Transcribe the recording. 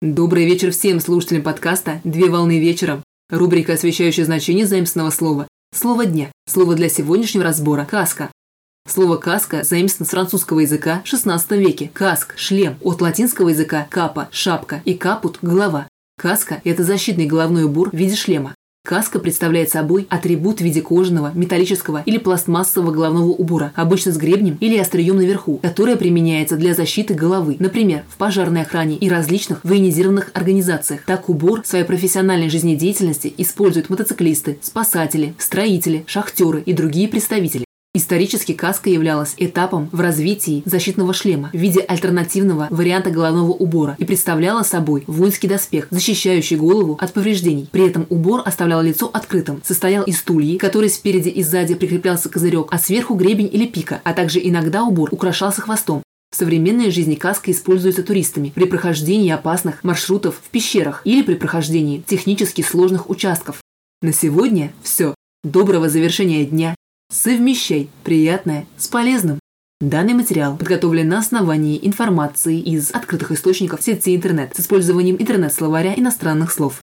Добрый вечер всем слушателям подкаста «Две волны вечером». Рубрика, освещающая значение заимственного слова. Слово дня. Слово для сегодняшнего разбора – каска. Слово «каска» заимствовано с французского языка XVI веке. Каск – шлем. От латинского языка – капа – шапка и капут – голова. Каска – это защитный головной убор в виде шлема. Каска представляет собой атрибут в виде кожаного, металлического или пластмассового головного убора, обычно с гребнем или острием наверху, которое применяется для защиты головы, например, в пожарной охране и различных военизированных организациях. Так убор в своей профессиональной жизнедеятельности используют мотоциклисты, спасатели, строители, шахтеры и другие представители. Исторически каска являлась этапом в развитии защитного шлема в виде альтернативного варианта головного убора и представляла собой воинский доспех, защищающий голову от повреждений. При этом убор оставлял лицо открытым, состоял из тульи, который спереди и сзади прикреплялся козырек, а сверху гребень или пика, а также иногда убор украшался хвостом. В современной жизни каска используется туристами при прохождении опасных маршрутов в пещерах или при прохождении технически сложных участков. На сегодня все. Доброго завершения дня Совмещай приятное с полезным. Данный материал подготовлен на основании информации из открытых источников сети интернет с использованием интернет-словаря иностранных слов.